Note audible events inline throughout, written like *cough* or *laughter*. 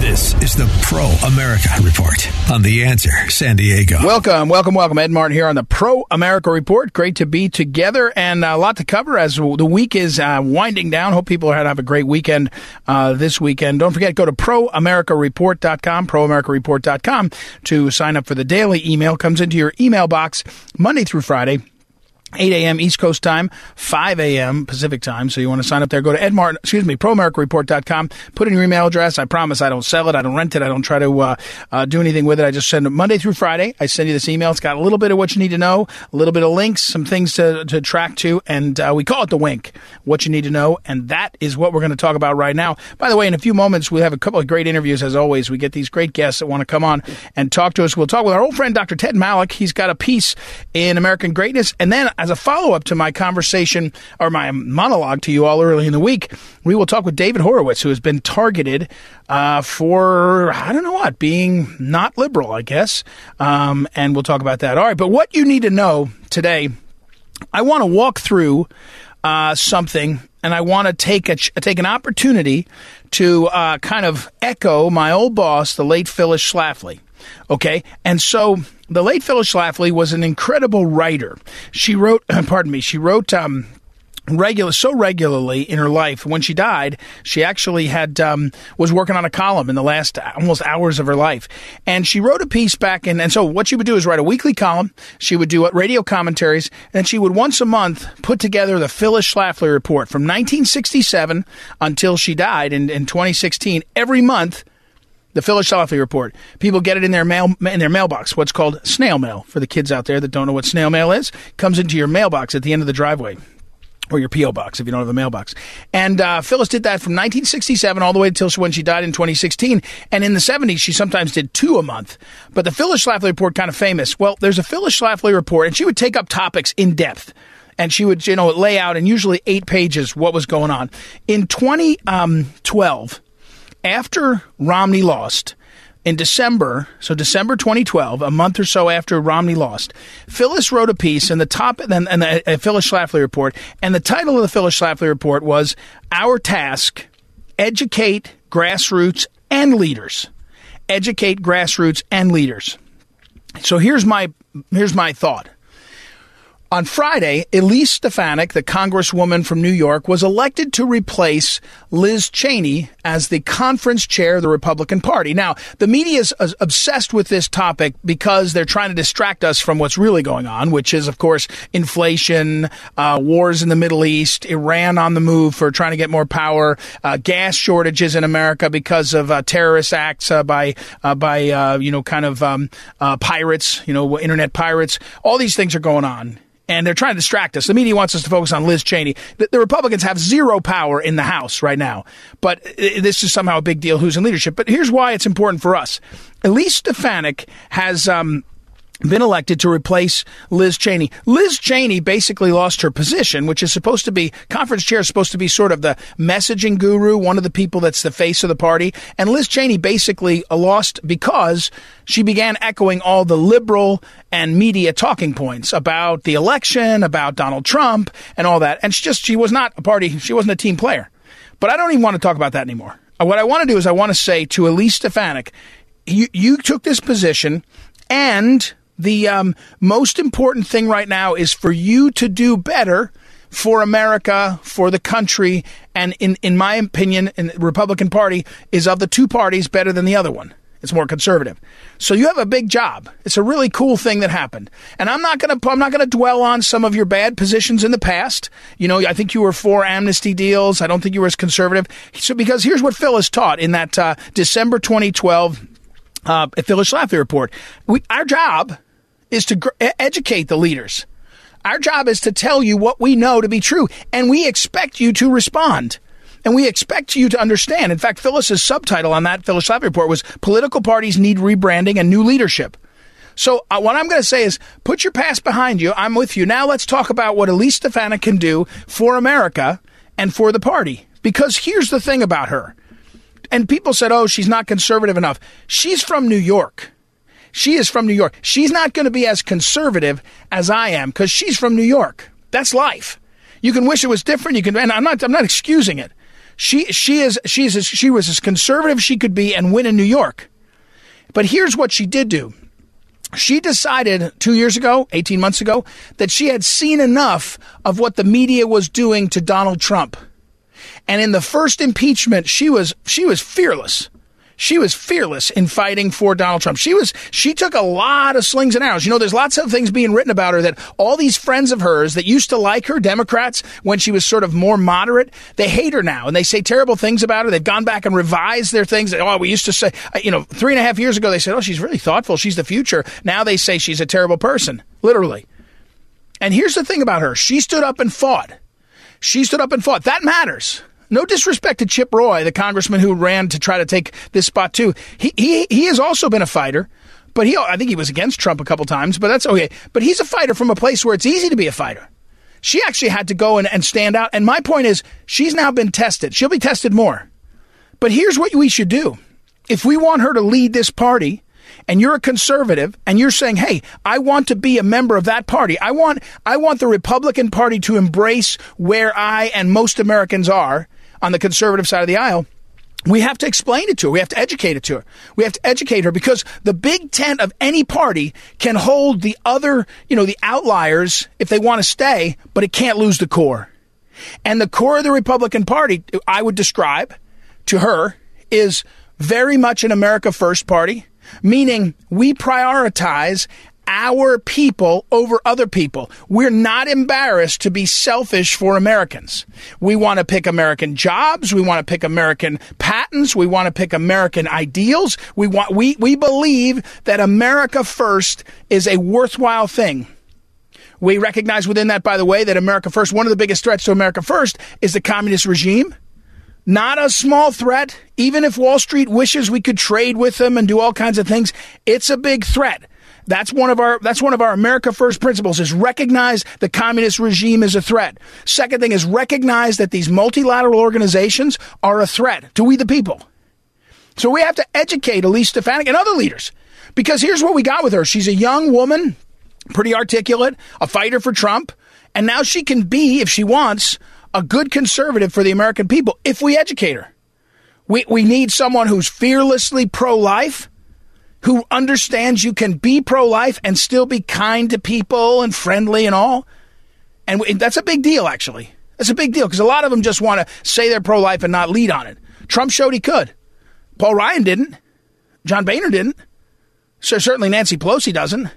This is the Pro America Report on The Answer San Diego. Welcome, welcome, welcome. Ed Martin here on the Pro America Report. Great to be together and a lot to cover as the week is uh, winding down. Hope people to have a great weekend uh, this weekend. Don't forget, go to proamericareport.com, proamericareport.com to sign up for the daily email. Comes into your email box Monday through Friday. 8 a.m. East Coast time, 5 a.m. Pacific time. So you want to sign up there, go to Ed Martin, excuse me, proamericareport.com, put in your email address. I promise I don't sell it. I don't rent it. I don't try to uh, uh, do anything with it. I just send it Monday through Friday. I send you this email. It's got a little bit of what you need to know, a little bit of links, some things to, to track to, and uh, we call it the wink, what you need to know. And that is what we're going to talk about right now. By the way, in a few moments, we have a couple of great interviews as always. We get these great guests that want to come on and talk to us. We'll talk with our old friend, Dr. Ted Malloch. He's got a piece in American Greatness. And then as a follow up to my conversation or my monologue to you all early in the week, we will talk with David Horowitz, who has been targeted uh, for, I don't know what, being not liberal, I guess. Um, and we'll talk about that. All right. But what you need to know today, I want to walk through uh, something and I want to take a take an opportunity to uh, kind of echo my old boss, the late Phyllis Schlafly. Okay, and so the late Phyllis Schlafly was an incredible writer. She wrote, *clears throat* pardon me, she wrote um, regular so regularly in her life when she died she actually had um, was working on a column in the last almost hours of her life. And she wrote a piece back in and so what she would do is write a weekly column. She would do radio commentaries and she would once a month put together the phyllis schlafly report from 1967 until she died in, in 2016 every month the Schlafly report. People get it in their mail in their mailbox. What's called snail mail for the kids out there that don't know what snail mail is. Comes into your mailbox at the end of the driveway. Or your P.O. box if you don't have a mailbox. And uh, Phyllis did that from 1967 all the way until when she died in 2016. And in the 70s, she sometimes did two a month. But the Phyllis Schlafly report, kind of famous. Well, there's a Phyllis Schlafly report, and she would take up topics in depth and she would, you know, lay out in usually eight pages what was going on. In 2012, after Romney lost, in December, so December 2012, a month or so after Romney lost, Phyllis wrote a piece in the top and, and the Phyllis Schlafly report, and the title of the Phyllis Schlafly report was "Our Task: Educate Grassroots and Leaders." Educate grassroots and leaders. So here's my here's my thought. On Friday, Elise Stefanik, the congresswoman from New York, was elected to replace Liz Cheney as the conference chair of the Republican Party. Now, the media is obsessed with this topic because they're trying to distract us from what's really going on, which is, of course, inflation, uh, wars in the Middle East, Iran on the move for trying to get more power, uh, gas shortages in America because of uh, terrorist acts uh, by uh, by uh, you know kind of um, pirates, you know, internet pirates. All these things are going on and they're trying to distract us. The media wants us to focus on Liz Cheney. The, the Republicans have zero power in the House right now, but this is somehow a big deal who's in leadership. But here's why it's important for us. Elise Stefanik has um, been elected to replace Liz Cheney. Liz Cheney basically lost her position, which is supposed to be conference chair is supposed to be sort of the messaging guru, one of the people that's the face of the party. And Liz Cheney basically lost because she began echoing all the liberal and media talking points about the election, about Donald Trump and all that. And she just she was not a party, she wasn't a team player. But I don't even want to talk about that anymore. Uh, what I want to do is I want to say to Elise Stefanik, you, you took this position and the um, most important thing right now is for you to do better for America, for the country, and in, in my opinion, in the Republican Party is of the two parties better than the other one. It's more conservative. So you have a big job. It's a really cool thing that happened. And I'm not going to I'm not going to dwell on some of your bad positions in the past. You know, I think you were for amnesty deals. I don't think you were as conservative. So because here's what Phyllis taught in that uh, December 2012 uh, Phyllis Schlafly report. We, our job is to gr- educate the leaders. Our job is to tell you what we know to be true, and we expect you to respond. And we expect you to understand. In fact, Phyllis's subtitle on that Phyllis Schlafly report was Political Parties Need Rebranding and New Leadership. So uh, what I'm going to say is put your past behind you. I'm with you. Now let's talk about what Elise Stefanik can do for America and for the party. Because here's the thing about her. And people said, oh, she's not conservative enough. She's from New York. She is from New York. She's not going to be as conservative as I am because she's from New York. That's life. You can wish it was different. You can, and I'm not, I'm not excusing it. She, she is, she is, she was as conservative as she could be and win in New York. But here's what she did do. She decided two years ago, 18 months ago, that she had seen enough of what the media was doing to Donald Trump. And in the first impeachment, she was, she was fearless. She was fearless in fighting for Donald Trump. She was, she took a lot of slings and arrows. You know, there's lots of things being written about her that all these friends of hers that used to like her, Democrats, when she was sort of more moderate, they hate her now and they say terrible things about her. They've gone back and revised their things. Oh, we used to say, uh, you know, three and a half years ago, they said, oh, she's really thoughtful. She's the future. Now they say she's a terrible person, literally. And here's the thing about her. She stood up and fought. She stood up and fought. That matters. No disrespect to Chip Roy, the congressman who ran to try to take this spot too. He he he has also been a fighter, but he I think he was against Trump a couple times, but that's okay. But he's a fighter from a place where it's easy to be a fighter. She actually had to go and, and stand out. And my point is, she's now been tested. She'll be tested more. But here's what we should do. If we want her to lead this party, and you're a conservative and you're saying, "Hey, I want to be a member of that party. I want I want the Republican Party to embrace where I and most Americans are on the conservative side of the aisle, we have to explain it to her. We have to educate it to her. We have to educate her because the big tent of any party can hold the other, you know, the outliers if they want to stay, but it can't lose the core. And the core of the Republican Party, I would describe to her, is very much an America First party, meaning we prioritize our people over other people. We're not embarrassed to be selfish for Americans. We want to pick American jobs. We want to pick American patents. We want to pick American ideals. We want, we, we believe that America first is a worthwhile thing. We recognize within that, by the way, that America first, one of the biggest threats to America first is the communist regime. Not a small threat. Even if Wall Street wishes we could trade with them and do all kinds of things, it's a big threat. That's one of our that's one of our America First principles is recognize the communist regime is a threat. Second thing is recognize that these multilateral organizations are a threat to we the people. So we have to educate Elise Stefanik and other leaders. Because here's what we got with her. She's a young woman, pretty articulate, a fighter for Trump, and now she can be, if she wants, a good conservative for the American people if we educate her. We, we need someone who's fearlessly pro life, who understands you can be pro life and still be kind to people and friendly and all. And that's a big deal, actually. That's a big deal because a lot of them just want to say they're pro life and not lead on it. Trump showed he could. Paul Ryan didn't. John Boehner didn't. So certainly Nancy Pelosi doesn't.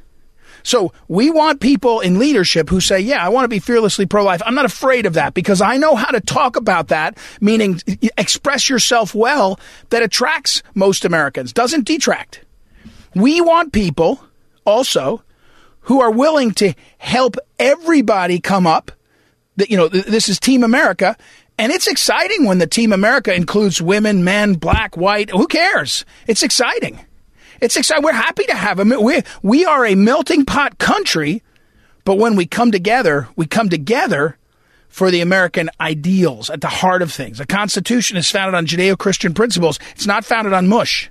So we want people in leadership who say, yeah, I want to be fearlessly pro-life. I'm not afraid of that because I know how to talk about that, meaning express yourself well that attracts most Americans, doesn't detract. We want people also who are willing to help everybody come up. That you know, this is Team America, and it's exciting when the Team America includes women, men, black, white. Who cares? It's exciting. It's exciting. We're happy to have them. We we are a melting pot country, but when we come together, we come together for the American ideals at the heart of things. The Constitution is founded on Judeo-Christian principles. It's not founded on mush.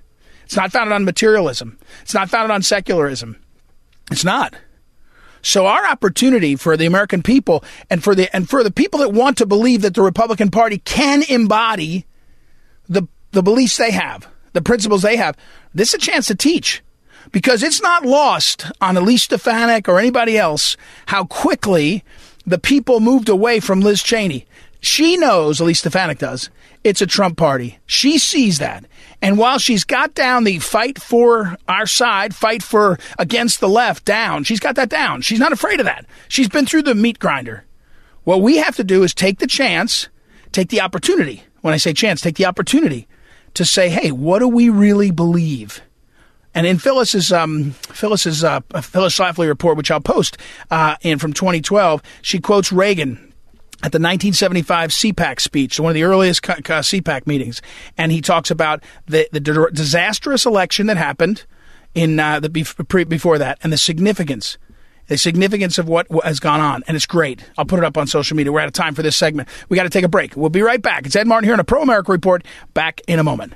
It's not founded on materialism. It's not founded on secularism. It's not. So our opportunity for the American people and for the and for the people that want to believe that the Republican Party can embody the the beliefs they have, the principles they have, this is a chance to teach. Because it's not lost on Elise Stefanik or anybody else how quickly the people moved away from Liz Cheney. She knows, Elise Stefanik does, it's a Trump party. She sees that. And while she's got down the fight for our side, fight for against the left down, she's got that down. She's not afraid of that. She's been through the meat grinder. What we have to do is take the chance, take the opportunity. When I say chance, take the opportunity to say, hey, what do we really believe? And in Phyllis's um, Phyllis's uh, Phyllis Schlafly report, which I'll post uh, in from 2012, she quotes Reagan at the 1975 CPAC speech, one of the earliest CPAC meetings, and he talks about the, the disastrous election that happened in uh, the before that and the significance the significance of what has gone on, and it's great. I'll put it up on social media. We're out of time for this segment. We got to take a break. We'll be right back. It's Ed Martin here on a Pro America Report. Back in a moment.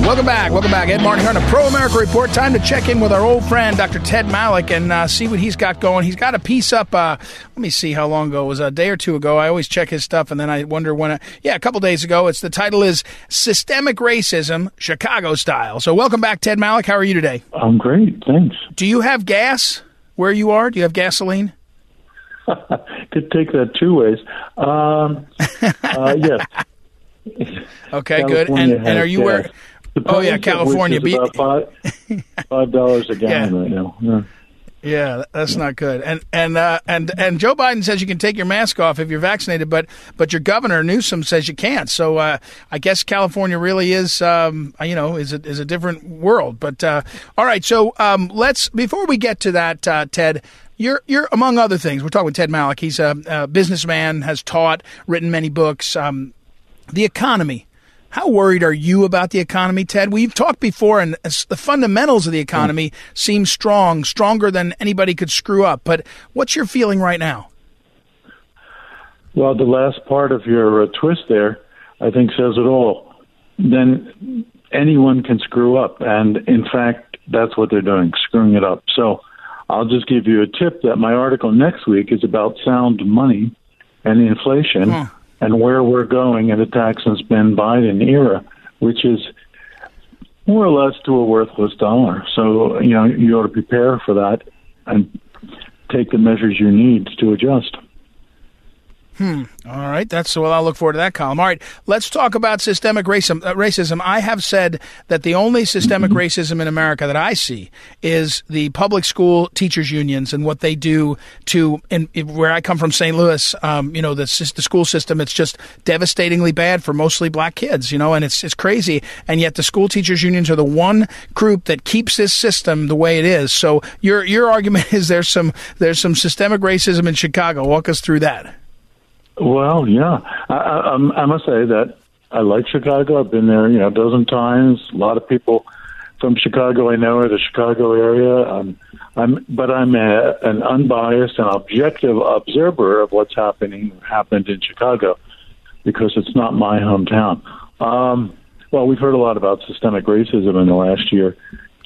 Welcome back. Welcome back. Ed Martin here on a Pro America Report. Time to check in with our old friend, Dr. Ted Malloch, and uh, see what he's got going. He's got a piece up, uh, let me see how long ago. It was a day or two ago. I always check his stuff, and then I wonder when. I, yeah, a couple days ago. It's The title is Systemic Racism, Chicago Style. So welcome back, Ted Malloch. How are you today? I'm great. Thanks. Do you have gas where you are? Do you have gasoline? *laughs* Could take that two ways. Um, *laughs* uh, yes. Okay, good. And, and are you where? Oh yeah, California. About five five dollars a *laughs* gallon yeah. right now. Yeah. Yeah, that's not good. And and uh, and and Joe Biden says you can take your mask off if you're vaccinated, but but your governor Newsom says you can't. So uh, I guess California really is um, you know is a, is a different world. But uh, all right, so um, let's before we get to that, uh, Ted. You're, you're among other things. We're talking with Ted Malloch. He's a, a businessman, has taught, written many books. Um, the economy how worried are you about the economy, Ted? We've talked before, and the fundamentals of the economy seem strong, stronger than anybody could screw up. But what's your feeling right now? Well, the last part of your uh, twist there, I think, says it all. Then anyone can screw up. And in fact, that's what they're doing, screwing it up. So I'll just give you a tip that my article next week is about sound money and inflation. And where we're going in the tax and spend Biden era, which is more or less to a worthless dollar. So, you know, you ought to prepare for that and take the measures you need to adjust. Hmm. All right. That's well. I'll look forward to that column. All right. Let's talk about systemic racism. Uh, racism. I have said that the only systemic mm-hmm. racism in America that I see is the public school teachers unions and what they do to. In where I come from, St. Louis, um, you know, the, the school system. It's just devastatingly bad for mostly black kids. You know, and it's it's crazy. And yet the school teachers unions are the one group that keeps this system the way it is. So your your argument *laughs* is there's some there's some systemic racism in Chicago. Walk us through that. Well, yeah, I, I, I must say that I like Chicago. I've been there, you know, a dozen times. A lot of people from Chicago I know or the Chicago area. Um, I'm, but I'm a, an unbiased and objective observer of what's happening happened in Chicago because it's not my hometown. Um, well, we've heard a lot about systemic racism in the last year,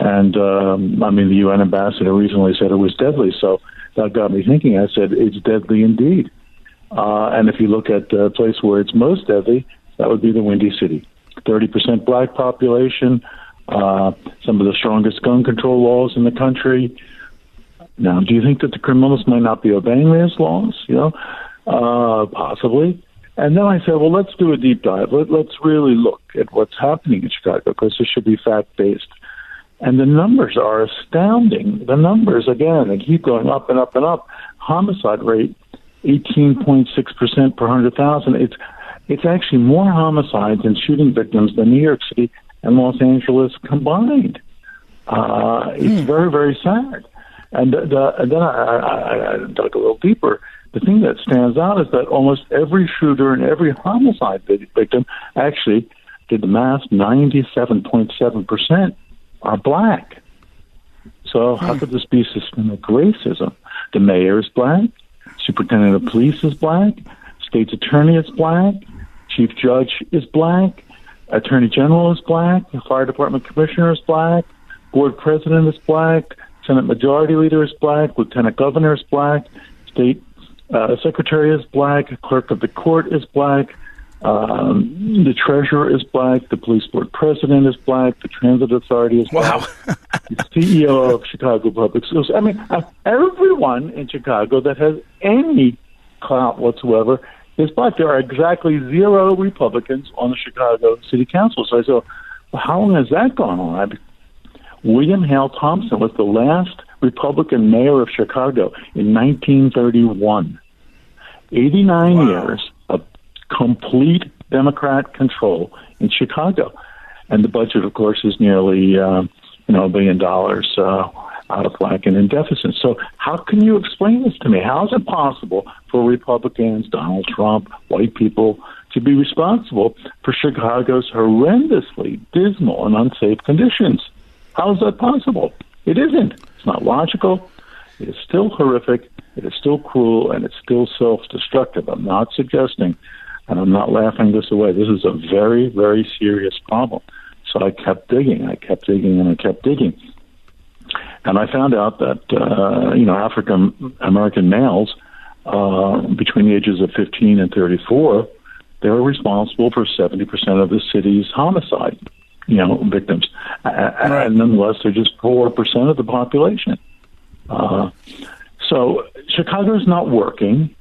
and um, I mean the UN ambassador recently said it was deadly. So that got me thinking. I said it's deadly indeed. Uh, and if you look at the place where it's most deadly, that would be the Windy City. 30% black population, uh, some of the strongest gun control laws in the country. Now, do you think that the criminals might not be obeying these laws? You know, uh, possibly. And then I said, well, let's do a deep dive. Let, let's really look at what's happening in Chicago because this should be fact based. And the numbers are astounding. The numbers, again, they keep going up and up and up. Homicide rate 18.6% per 100,000. It's, it's actually more homicides and shooting victims than New York City and Los Angeles combined. Uh, it's mm. very, very sad. And, the, and then I, I, I dug a little deeper. The thing that stands out is that almost every shooter and every homicide victim actually did the math 97.7% are black. So how hmm. could this be systemic racism? The mayor is black, Superintendent of Police is black. State's Attorney is black. Chief Judge is black. Attorney General is black. Fire Department Commissioner is black. Board President is black. Senate Majority Leader is black. Lieutenant Governor is black. State uh, Secretary is black. Clerk of the Court is black. Um, the treasurer is black. The police board president is black. The transit authority is black. Wow. the CEO of Chicago Public Schools. I mean, uh, everyone in Chicago that has any clout whatsoever is black. There are exactly zero Republicans on the Chicago City Council. So I said, well, how long has that gone on? I, William Hale Thompson was the last Republican mayor of Chicago in 1931. 89 wow. years complete Democrat control in Chicago. And the budget, of course, is nearly, uh, you know, a billion dollars. Uh, out of whack and in deficit. So, how can you explain this to me? How is it possible for Republicans, Donald Trump, white people to be responsible for Chicago's horrendously dismal and unsafe conditions? How is that possible? It isn't. It's not logical. It is still horrific. It is still cruel, and it's still self-destructive. I'm not suggesting, and I'm not laughing this away. This is a very, very serious problem. So I kept digging. I kept digging, and I kept digging. And I found out that uh, you know African American males uh, between the ages of 15 and 34, they were responsible for 70 percent of the city's homicide, you know, victims. Right. And nonetheless, they're just four percent of the population. Uh, so Chicago's not working.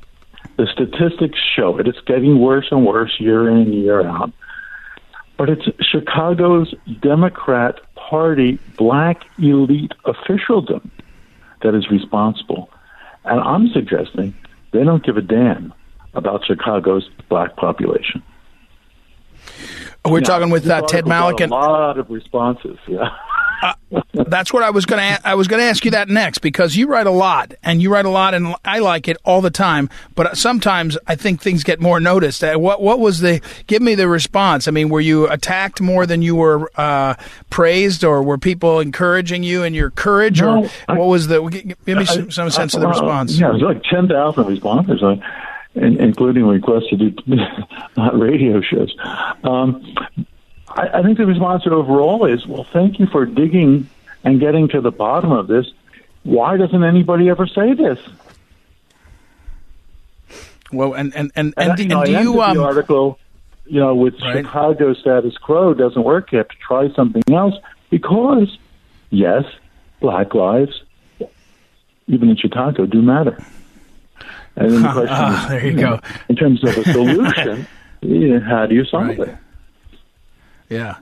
The statistics show it. It's getting worse and worse year in and year out. But it's Chicago's Democrat Party black elite officialdom that is responsible. And I'm suggesting they don't give a damn about Chicago's black population. We're now, talking with uh, Ted. And- a lot of responses, yeah. Uh, that's what I was going to. I was going to ask you that next because you write a lot, and you write a lot, and I like it all the time. But sometimes I think things get more noticed. Uh, what What was the? Give me the response. I mean, were you attacked more than you were uh, praised, or were people encouraging you and your courage, no, or I, what was the? Give me some, some sense I, of the response. Yeah, it was like ten thousand responses. including requests to do *laughs* radio shows. Um, I, I think the response overall is, well, thank you for digging and getting to the bottom of this. Why doesn't anybody ever say this? Well, and and and, and, and, you know, and do you um, the article, you know, with right. Chicago status quo doesn't work. You have to try something else because, yes, black lives, even in Chicago, do matter. And then the *laughs* question ah, is, there you, you go. Know, in terms of a solution, *laughs* how do you solve right. it? Yeah.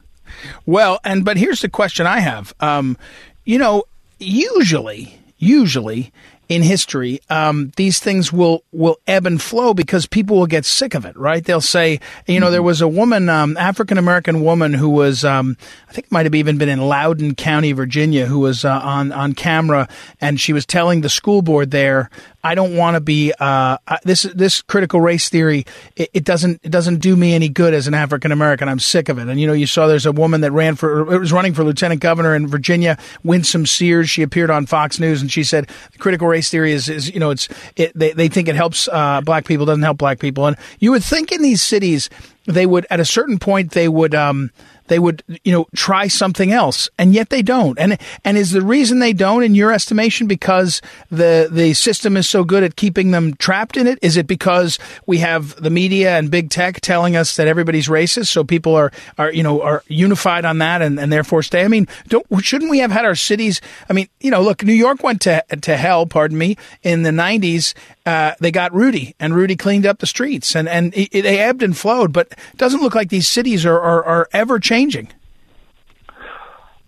Well, and but here's the question I have. Um, you know, usually, usually in history, um, these things will will ebb and flow because people will get sick of it, right? They'll say, you know, there was a woman, um, African American woman, who was, um, I think, might have even been in Loudoun County, Virginia, who was uh, on on camera, and she was telling the school board there I don't want to be uh, this this critical race theory. It, it, doesn't it doesn't do me any good as an African American. I'm sick of it. And you know, you saw there's a woman that ran for it was running for lieutenant governor in Virginia, Winsome Sears. She appeared on Fox News and she said critical race theory is, is you know it's it, they they think it helps uh, black people doesn't help black people. And you would think in these cities they would at a certain point they would. Um, they would, you know, try something else, and yet they don't. And and is the reason they don't, in your estimation, because the the system is so good at keeping them trapped in it? Is it because we have the media and big tech telling us that everybody's racist, so people are are you know are unified on that, and, and therefore stay? I mean, don't shouldn't we have had our cities? I mean, you know, look, New York went to to hell, pardon me, in the '90s. Uh, they got Rudy, and Rudy cleaned up the streets, and and it, they ebbed and flowed. But it doesn't look like these cities are are, are ever changing changing.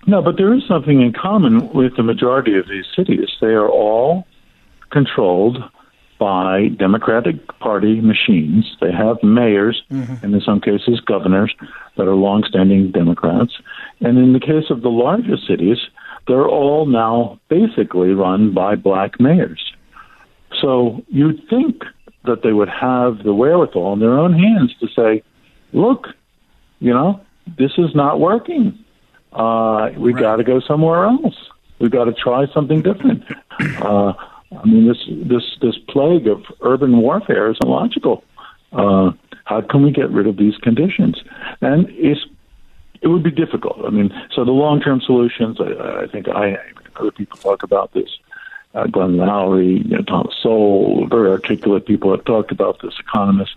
No, but there is something in common with the majority of these cities. They are all controlled by Democratic Party machines. They have mayors, mm-hmm. and in some cases, governors that are longstanding Democrats. And in the case of the larger cities, they're all now basically run by black mayors. So you'd think that they would have the wherewithal in their own hands to say, look, you know, this is not working. Uh, we right. got to go somewhere else. We've got to try something different. *clears throat* Uh, I mean, this this this plague of urban warfare is illogical. Uh, how can we get rid of these conditions? And it's it would be difficult. I mean, so the long term solutions. I, I think I other people talk about this. Uh, Glenn Loury, you know, Thomas Sowell, very articulate people have talked about this. Economists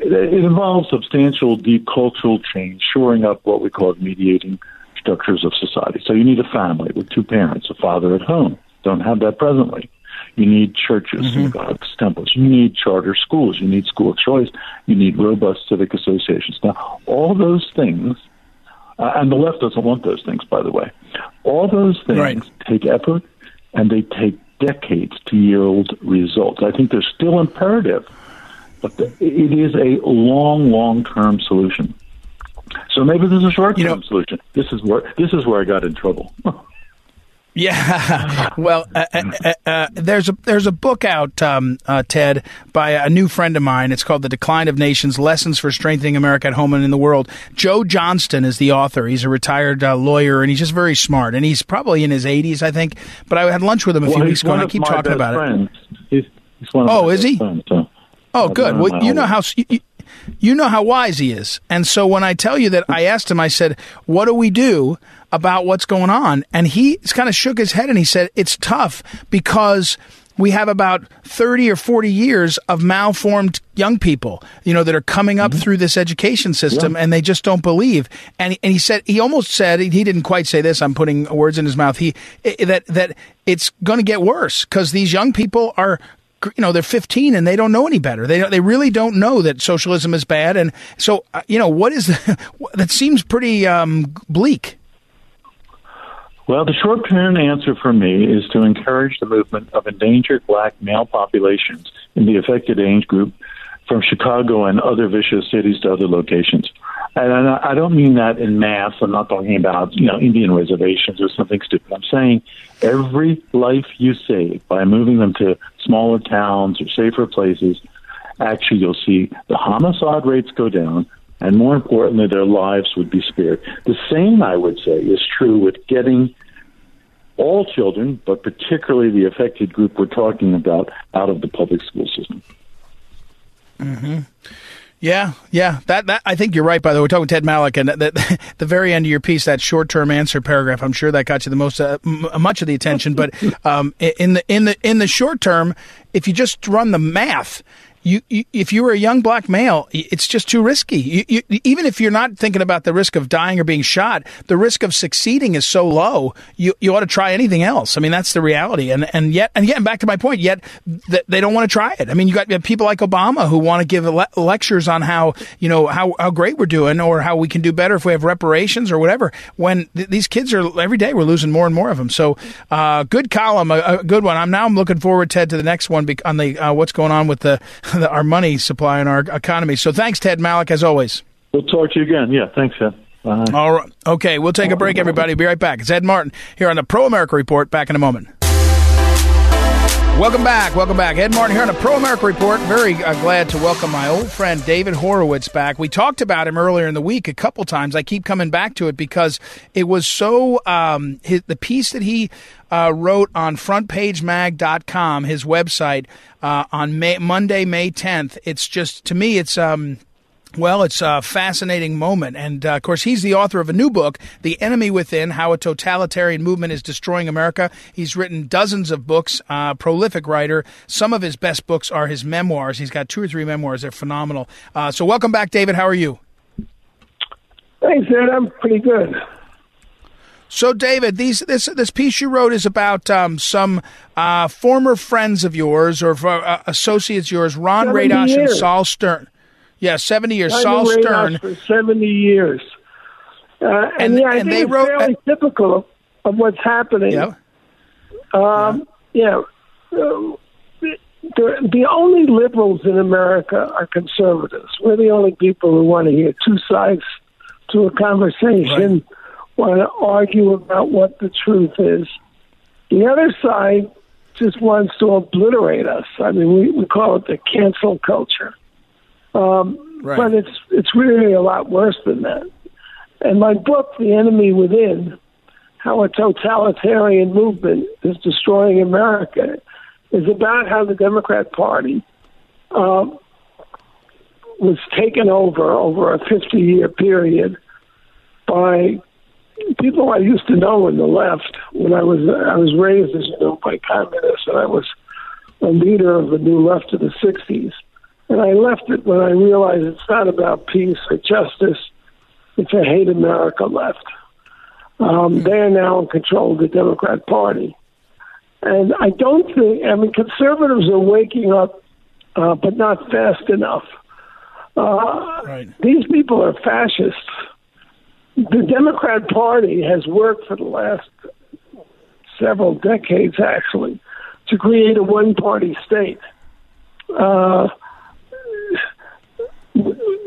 it involves substantial deep cultural change, shoring up what we call mediating structures of society. So you need a family with two parents, a father at home. Don't have that presently. You need churches, mm-hmm. synagogues, temples. You need charter schools. You need school choice. You need robust civic associations. Now, all those things, uh, and the left doesn't want those things, by the way. All those things right. take effort and they take decades to yield results. I think they're still imperative but it is a long, long term solution. So maybe there's a short term you know, solution. This is where this is where I got in trouble. *laughs* Yeah, *laughs* well, uh, uh, uh, there's a there's a book out, um, uh, Ted, by a new friend of mine. It's called "The Decline of Nations: Lessons for Strengthening America at Home and in the World." Joe Johnston is the author. He's a retired uh, lawyer, and he's just very smart. And he's probably in his 80s, I think. But I had lunch with him a well, few weeks ago, and I keep talking about friends. it. He's, he's one of oh, is he? Friends, so oh, good. Well, you know how. You, you know how wise he is. And so when I tell you that I asked him, I said, What do we do about what's going on? And he kind of shook his head and he said, It's tough because we have about 30 or 40 years of malformed young people, you know, that are coming up mm-hmm. through this education system yeah. and they just don't believe. And, and he said, he almost said, he didn't quite say this, I'm putting words in his mouth, he, that, that it's going to get worse because these young people are you know they're 15 and they don't know any better. They they really don't know that socialism is bad. And so uh, you know what is *laughs* the, that seems pretty um, bleak. Well, the short term answer for me is to encourage the movement of endangered black male populations in the affected age group from Chicago and other vicious cities to other locations. And I don't mean that in mass. I'm not talking about, you know, Indian reservations or something stupid. I'm saying every life you save by moving them to smaller towns or safer places, actually you'll see the homicide rates go down, and more importantly, their lives would be spared. The same, I would say, is true with getting all children, but particularly the affected group we're talking about, out of the public school system. Mm-hmm. Yeah, yeah. That that I think you're right. By the way, we're talking Ted Malloch, and the, *laughs* the very end of your piece, that short-term answer paragraph. I'm sure that got you the most uh, m- much of the attention. But um, in the in the in the short term, if you just run the math, you, you, if you were a young black male, it's just too risky. You, even if you're not thinking about the risk of dying or being shot, the risk of succeeding is so low. You, you ought to try anything else. I mean, that's the reality. And and yet and yet, back to my point, yet th- they don't want to try it. I mean, you got people like Obama who want to give le- lectures on how you know how how great we're doing or how we can do better if we have reparations or whatever. When th- these kids are every day, we're losing more and more of them. So, uh, good column, a, a, good one. I'm now I'm looking forward, Ted, to the next one on the uh, what's going on with the *laughs* our money supply and our economy. So thanks, Ted Malloch, as always. We'll talk to you again. Yeah, thanks, Ted. Bye. All right. Okay, we'll take a break, everybody. Be right back. It's Ed Martin here on the Pro America Report. Back in a moment. Welcome back. Welcome back. Ed Martin here on a Pro America Report. Very uh, glad to welcome my old friend David Horowitz back. We talked about him earlier in the week a couple times. I keep coming back to it because it was so, um, his, the piece that he uh, wrote on frontpagemag.com, his website, uh, on May, Monday, May 10th. It's just, to me, it's, um, well, it's a fascinating moment. And uh, of course, he's the author of a new book, The Enemy Within How a Totalitarian Movement is Destroying America. He's written dozens of books, uh, prolific writer. Some of his best books are his memoirs. He's got two or three memoirs. They're phenomenal. Uh, so, welcome back, David. How are you? Thanks, Ed. I'm pretty good. So, David, these this this piece you wrote is about um, some uh, former friends of yours or uh, associates yours, Ron Radosh and Sol Stern. Yeah, seventy years. Sol Stern for seventy years, uh, and, and, yeah, I and think they it's wrote fairly uh, typical of, of, what's happening. Yeah. Um, yeah. Uh, the, the only liberals in America are conservatives. We're the only people who want to hear two sides to a conversation, right. want to argue about what the truth is. The other side just wants to obliterate us. I mean, we, we call it the cancel culture. Um, right. But it's it's really a lot worse than that. And my book, The Enemy Within, How a Totalitarian Movement is Destroying America, is about how the Democrat Party um, was taken over over a 50 year period by people I used to know in the left when I was I was raised as you know by communists and I was a leader of the new left of the 60s and I left it when I realized it's not about peace or justice. It's a hate America left. Um, they are now in control of the Democrat Party. And I don't think, I mean, conservatives are waking up, uh, but not fast enough. Uh, right. These people are fascists. The Democrat Party has worked for the last several decades, actually, to create a one party state. Uh,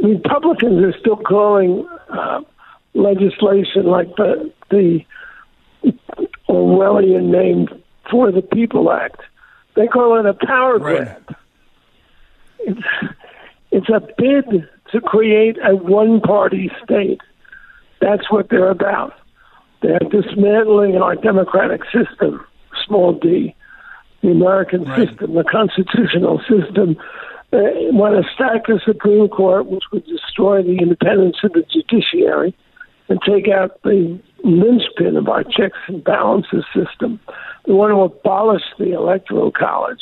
Republicans are still calling uh, legislation like the the Orwellian name for the People Act. They call it a power Right. grab. It's, it's a bid to create a one party state. That's what they're about. They're dismantling our democratic system, small d, the American Right. system, the constitutional system. Uh, they want to stack the Supreme Court, which would destroy the independence of the judiciary and take out the linchpin of our checks and balances system. They want to abolish the Electoral College,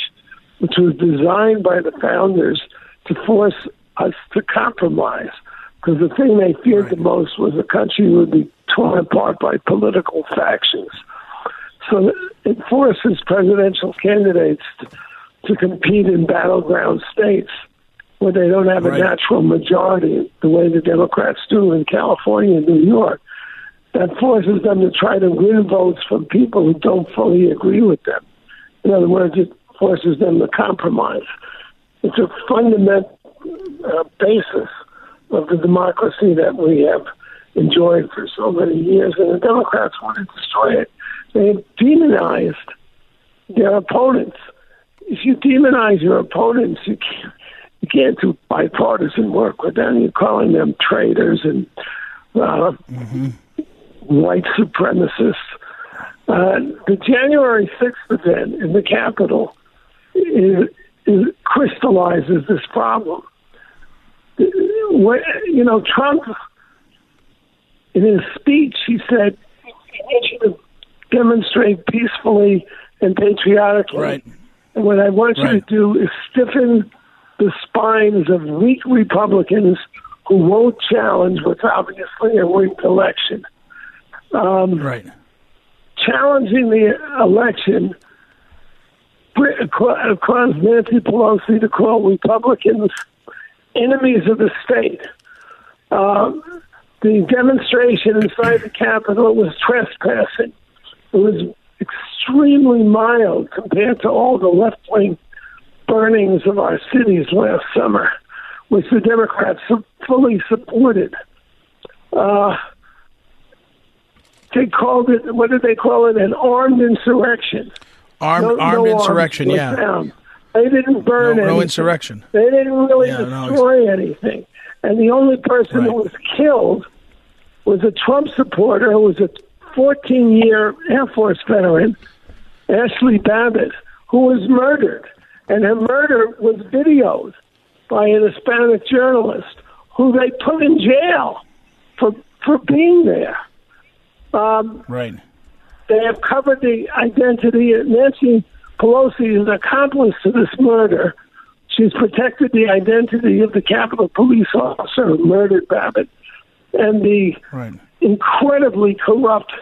which was designed by the founders to force us to compromise. Because the thing they feared the most was the country would be torn apart by political factions. So it forces presidential candidates to, to compete in battleground states where they don't have Right. a natural majority, the way the Democrats do in California and New York. That forces them to try to win votes from people who don't fully agree with them. In other words, it forces them to compromise. It's a fundamental uh, basis of the democracy that we have enjoyed for so many years, and the Democrats want to destroy it. They demonized their opponents. If you demonize your opponents, you can't, you can't do bipartisan work with them. You're calling them traitors and uh, white supremacists. Uh, the January 6th event in the Capitol is, is crystallizes this problem. What, you know, Trump, in his speech, he said, "I want you to demonstrate peacefully and patriotically." Right. And what I want you to do is stiffen the spines of weak Republicans who won't challenge what's obviously a rigged election. Um, Right. challenging the election ca- caused Nancy Pelosi to call Republicans enemies of the state. Um, the demonstration inside the Capitol was trespassing. It was extremely mild compared to all the left wing burnings of our cities last summer, which the Democrats fully supported. Uh, they called it, what did they call it? An armed insurrection. Armed, No- armed no insurrection, yeah. found. They didn't burn No, no anything. insurrection. They didn't really Yeah, no, destroy anything. And the only person Right. who was killed was a Trump supporter who was a 14 year Air Force veteran, Ashley Babbitt, who was murdered. And her murder was videoed by an Hispanic journalist who they put in jail for, for being there. Um, Right. they have covered the identity. of Nancy Pelosi is an accomplice to this murder. She's protected the identity of the Capitol Police officer who murdered Babbitt and the Right. Incredibly corrupt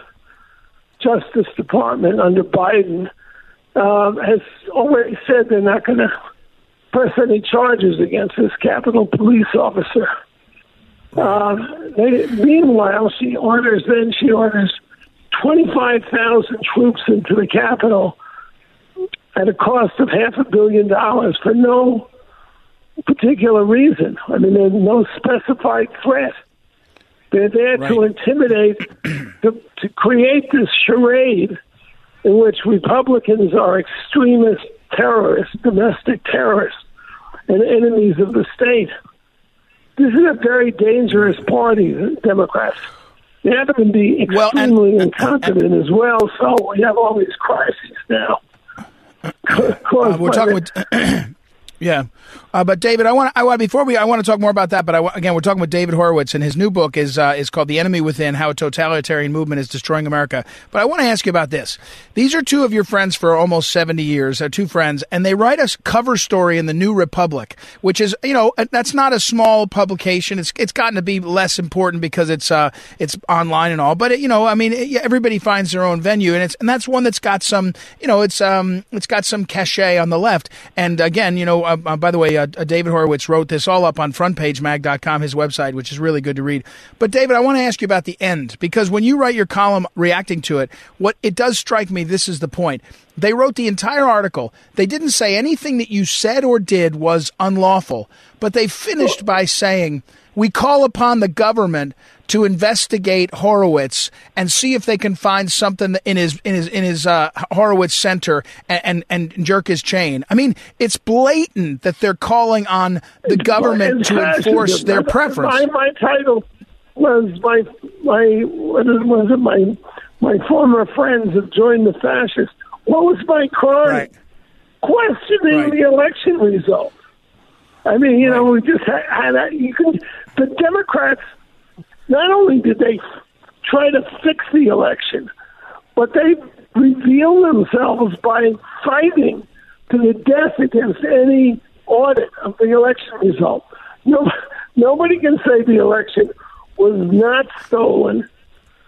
Justice Department under Biden um, has already said they're not going to press any charges against this Capitol Police officer. Um, they, meanwhile, she orders then she orders twenty five thousand troops into the Capitol at a cost of half a billion dollars for no particular reason. I mean, there's no specified threat. They're there to intimidate, *clears throat* to, to create this charade in which Republicans are extremist terrorists, domestic terrorists, and enemies of the state. This is a very dangerous party, the Democrats. They happen to be Well, and- extremely and- incompetent as well, so we have all these crises now. Uh, we're talking with. *clears throat* Yeah, uh, but David, I want I want before we I want to talk more about that. But I, again, we're talking with David Horowitz, and his new book is uh, is called "The Enemy Within: How a Totalitarian Movement is Destroying America." But I want to ask you about this. These are two of your friends for almost seventy years, They're two friends, and they write a cover story in the New Republic, which is you know uh, that's not a small publication. It's it's gotten to be less important because it's uh it's online and all. But it, you know, I mean, it, everybody finds their own venue, and it's and that's one that's got some you know it's um it's got some cachet on the left. And again, you know, uh, uh, by the way, uh, uh, David Horowitz wrote this all up on frontpagemag.com, his website, which is really good to read. But David, I want to ask you about the end because when you write your column reacting to it, what it does strike me, this is the point. They wrote the entire article. They didn't say anything that you said or did was unlawful, but they finished by saying we call upon the government to investigate Horowitz and see if they can find something in his in his in his uh, Horowitz center and, and, and jerk his chain. I mean, it's blatant that they're calling on the government to enforce their preference. My, my title was my my what was it my my former friends have joined the fascists. What was my crime? Right. Questioning Right. the election result. I mean, you know, we just had, had a, you can the Democrats. Not only did they try to fix the election, but they revealed themselves by fighting to the death against any audit of the election result. No, nobody can say the election was not stolen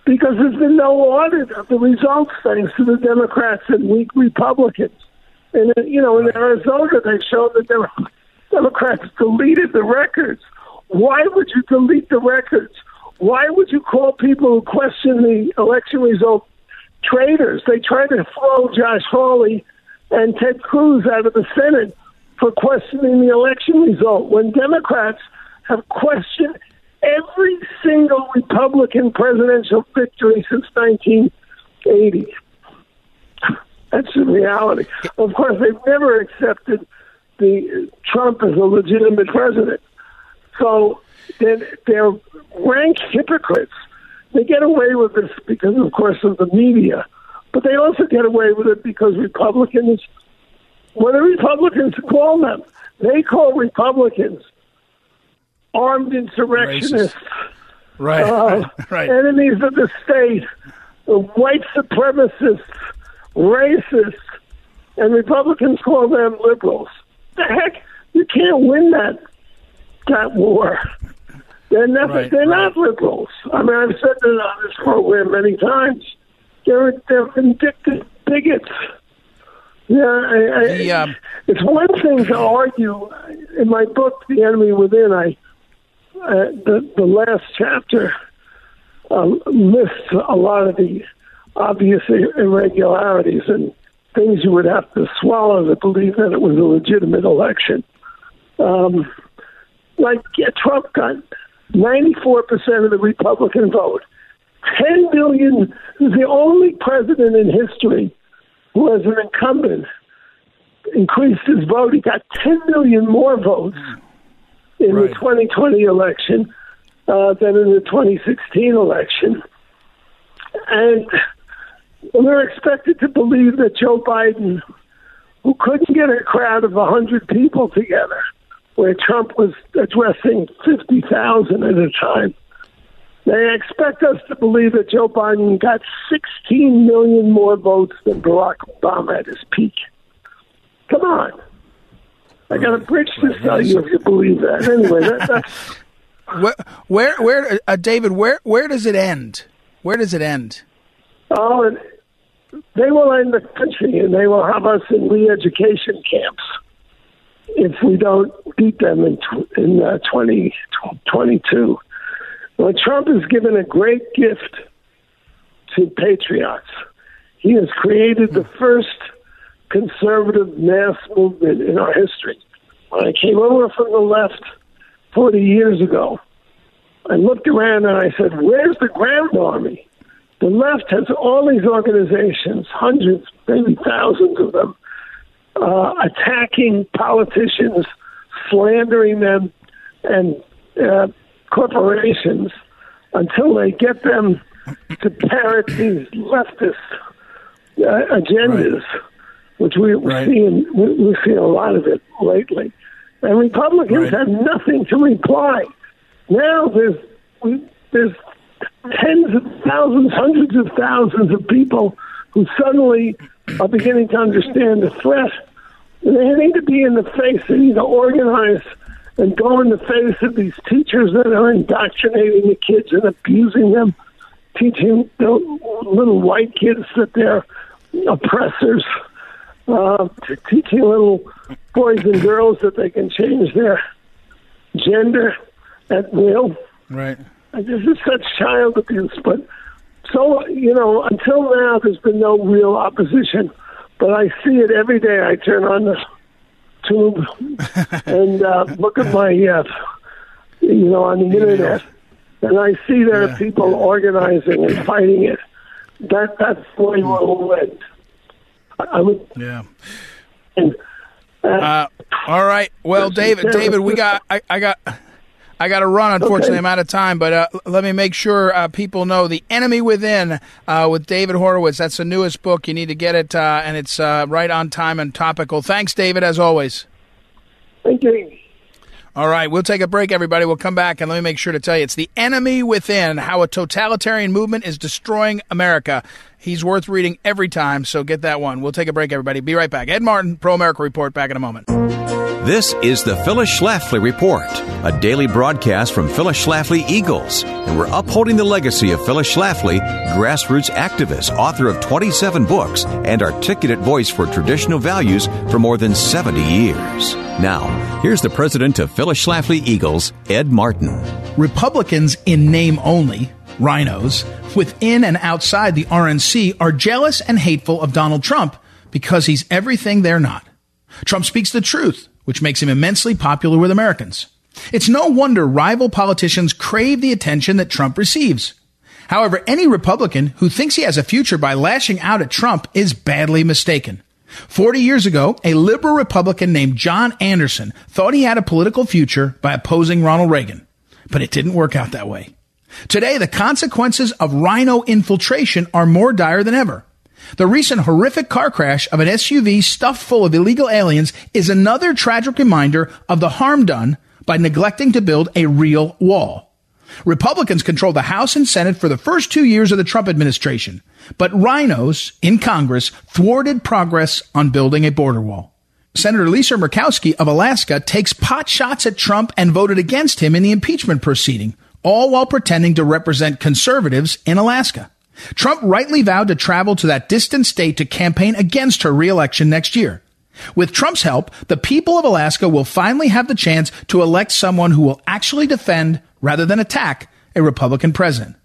because there's been no audit of the results thanks to the Democrats and weak Republicans. And uh, you know, in Arizona, they showed that the Democrats deleted the records. Why would you delete the records? Why would you call people who question the election result traitors? They tried to throw Josh Hawley and Ted Cruz out of the Senate for questioning the election result when Democrats have questioned every single Republican presidential victory since 1980. That's the reality. Of course, they've never accepted the Trump is a legitimate president. So they're, they're rank hypocrites. They get away with this because, of course, of the media, but they also get away with it because Republicans, what do Republicans call them? They call Republicans armed insurrectionists, Right. uh, *laughs* right. enemies of the state, white supremacists, racists, and Republicans call them liberals. The heck, you can't win that that war. They're never, Right, they're right. not liberals. I mean, I've said that on this program many times. They're they're vindictive bigots. Yeah, I, I, The, um, it's one thing to argue. In my book, The Enemy Within, I uh, the the last chapter uh, lists a lot of the obvious irregularities and things you would have to swallow to believe that it was a legitimate election. Um, like yeah, Trump got 94% of the Republican vote. 10 million is the only president in history who, as an incumbent, increased his vote. He got 10 million more votes in Right. the 2020 election uh, than in the 2016 election. And we're expected to believe that Joe Biden, who couldn't get a crowd of 100 people together, where Trump was addressing 50,000 at a time, they expect us to believe that Joe Biden got 16 million more votes than Barack Obama at his peak. Come on. I got a bridge to sell you if you believe that. Anyway, that, that's Where, *laughs* where, where uh, David? Where, where does it end? Where does it end? Oh, and they will end the country and they will have us in re-education camps if we don't beat them in in uh, 2022. Well, Trump has given a great gift to patriots. He has created the first conservative mass movement in our history. When I came over from the left 40 years ago, I looked around and I said, Where's the ground army? The left has all these organizations, hundreds, maybe thousands of them, uh, attacking politicians, slandering them, and uh, corporations until they get them to parrot these leftist uh, agendas, which we, we're Right. seeing. We, we're seeing a lot of it lately, and Republicans Right. have nothing to reply. Now there's we, there's tens of thousands, hundreds of thousands of people who suddenly are beginning to understand the threat. They need to be in the face. They need to organize and go in the face of these teachers that are indoctrinating the kids and abusing them, teaching the little white kids that they're oppressors, uh, teaching little boys and girls that they can change their gender at will. Right. This is such child abuse, but so you know, until now, there's been no real opposition. But I see it every day. I turn on the tube *laughs* and uh, look at my uh, you know, on the internet, and I see there are people organizing and fighting it. That that's the way we'll win. I, I would. Yeah. And, uh, Uh, all right. Well, David, David, we got. I, I got. I got to run. Unfortunately, Okay. I'm out of time. But uh, let me make sure uh, people know the enemy within uh, with David Horowitz. That's the newest book. You need to get it, uh, and it's uh, right on time and topical. Thanks, David, as always. thank you. All right, we'll take a break, everybody. We'll come back, and let me make sure to tell you it's The Enemy Within How a Totalitarian Movement is Destroying America. He's worth reading every time, so get that one. We'll take a break, everybody. Be right back. Ed Martin, Pro America Report, back in a moment. This is the Phyllis Schlafly Report, a daily broadcast from Phyllis Schlafly Eagles, and we're upholding the legacy of Phyllis Schlafly, grassroots activist, author of 27 books, and articulate voice for traditional values for more than 70 years. Now, here's the president of Phyllis Schlafly Eagles, Ed Martin. Republicans in name only, rhinos, within and outside the RNC are jealous and hateful of Donald Trump because he's everything they're not. Trump speaks the truth, which makes him immensely popular with Americans. It's no wonder rival politicians crave the attention that Trump receives. However, any Republican who thinks he has a future by lashing out at Trump is badly mistaken. 40 years ago, a liberal Republican named John Anderson thought he had a political future by opposing Ronald Reagan. But it didn't work out that way. Today, the consequences of rhino infiltration are more dire than ever. The recent horrific car crash of an SUV stuffed full of illegal aliens is another tragic reminder of the harm done by neglecting to build a real wall. Republicans controlled the House and Senate for the first two years of the Trump administration, but rhinos in Congress thwarted progress on building a border wall. Senator Lisa Murkowski of Alaska takes pot shots at Trump and voted against him in the impeachment proceeding, all while pretending to represent conservatives in Alaska. Trump rightly vowed to travel to that distant state to campaign against her reelection next year. With Trump's help, the people of Alaska will finally have the chance to elect someone who will actually defend rather than attack a Republican president.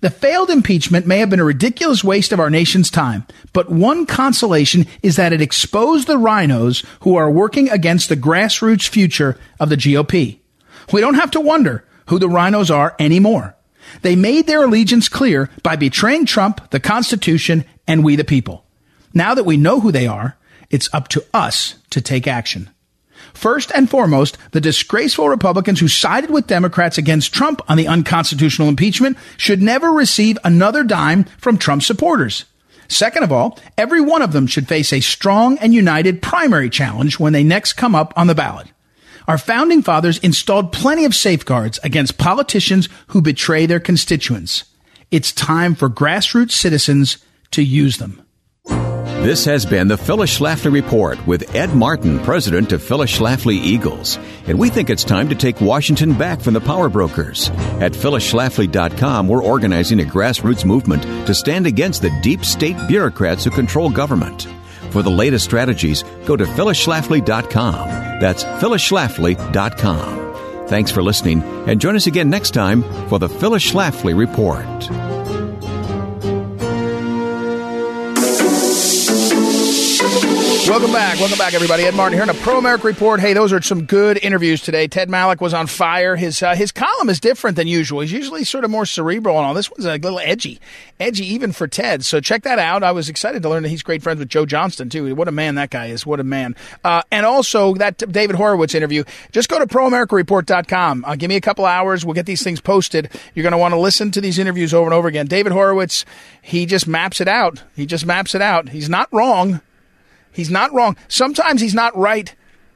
The failed impeachment may have been a ridiculous waste of our nation's time, but one consolation is that it exposed the rhinos who are working against the grassroots future of the GOP. We don't have to wonder who the rhinos are anymore. They made their allegiance clear by betraying Trump, the Constitution, and we the people. Now that we know who they are, it's up to us to take action. First and foremost, the disgraceful Republicans who sided with Democrats against Trump on the unconstitutional impeachment should never receive another dime from Trump supporters. Second of all, every one of them should face a strong and united primary challenge when they next come up on the ballot. Our founding fathers installed plenty of safeguards against politicians who betray their constituents. It's time for grassroots citizens to use them. This has been the Phyllis Schlafly Report with Ed Martin, president of Phyllis Schlafly Eagles. And we think it's time to take Washington back from the power brokers. At phyllisschlafly.com, we're organizing a grassroots movement to stand against the deep state bureaucrats who control government. For the latest strategies, go to phyllisschlafly.com. That's phyllisschlafly.com. Thanks for listening, and join us again next time for the Phyllis Schlafly Report. Welcome back. Welcome back, everybody. Ed Martin here in a Pro America Report. Hey, those are some good interviews today. Ted Malloch was on fire. His uh, his column is different than usual. He's usually sort of more cerebral and all. This one's a little edgy, edgy even for Ted. So check that out. I was excited to learn that he's great friends with Joe Johnston too. What a man that guy is. What a man. Uh, and also that David Horowitz interview. Just go to proamericareport.com. Uh, give me a couple hours. We'll get these things posted. You're going to want to listen to these interviews over and over again. David Horowitz, he just maps it out. He just maps it out. He's not wrong. He's not wrong. Sometimes he's not right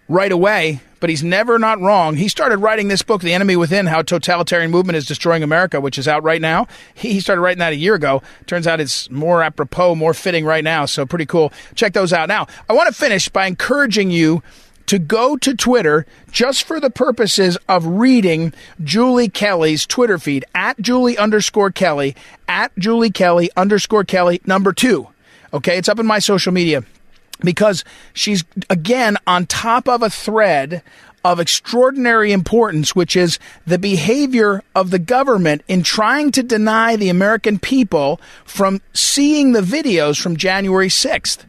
right away, but he's never not wrong. He started writing this book, The Enemy Within How Totalitarian Movement is Destroying America, which is out right now. He started writing that a year ago. Turns out it's more apropos, more fitting right now. So pretty cool. Check those out. Now, I want to finish by encouraging you to go to Twitter just for the purposes of reading Julie Kelly's Twitter feed at Julie underscore Kelly, at Julie Kelly underscore Kelly number two. Okay, it's up in my social media because she's again on top of a thread of extraordinary importance, which is the behavior of the government in trying to deny the American people from seeing the videos from January 6th.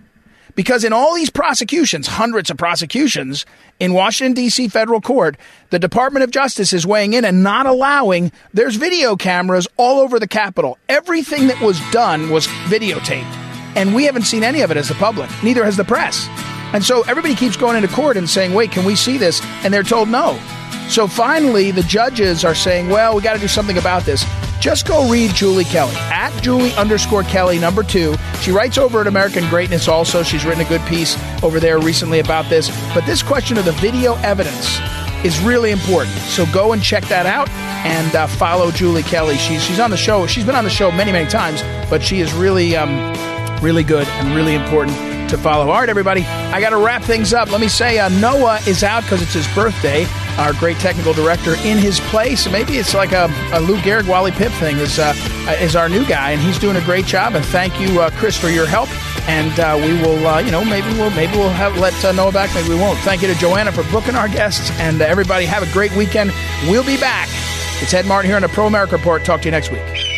Because in all these prosecutions, hundreds of prosecutions in Washington, D.C. federal court, the Department of Justice is weighing in and not allowing, there's video cameras all over the Capitol. Everything that was done was videotaped. And we haven't seen any of it as the public, neither has the press. And so everybody keeps going into court and saying, wait, can we see this? And they're told no. So finally, the judges are saying, well, we got to do something about this. Just go read Julie Kelly at Julie underscore Kelly number two. She writes over at American Greatness also. She's written a good piece over there recently about this. But this question of the video evidence is really important. So go and check that out and uh, follow Julie Kelly. She's she's on the show. She's been on the show many many times, but she is really um, really good and really important to follow. All right, everybody, I got to wrap things up. Let me say uh, Noah is out because it's his birthday. Our great technical director in his place. Maybe it's like a, a Lou Gehrig, Wally Pipp thing. Is uh, is our new guy, and he's doing a great job. And thank you, uh, Chris, for your help. And uh, we will, uh, you know, maybe we'll maybe we'll have let uh, Noah back. Maybe we won't. Thank you to Joanna for booking our guests, and everybody have a great weekend. We'll be back. It's Ed Martin here on the Pro America Report. Talk to you next week.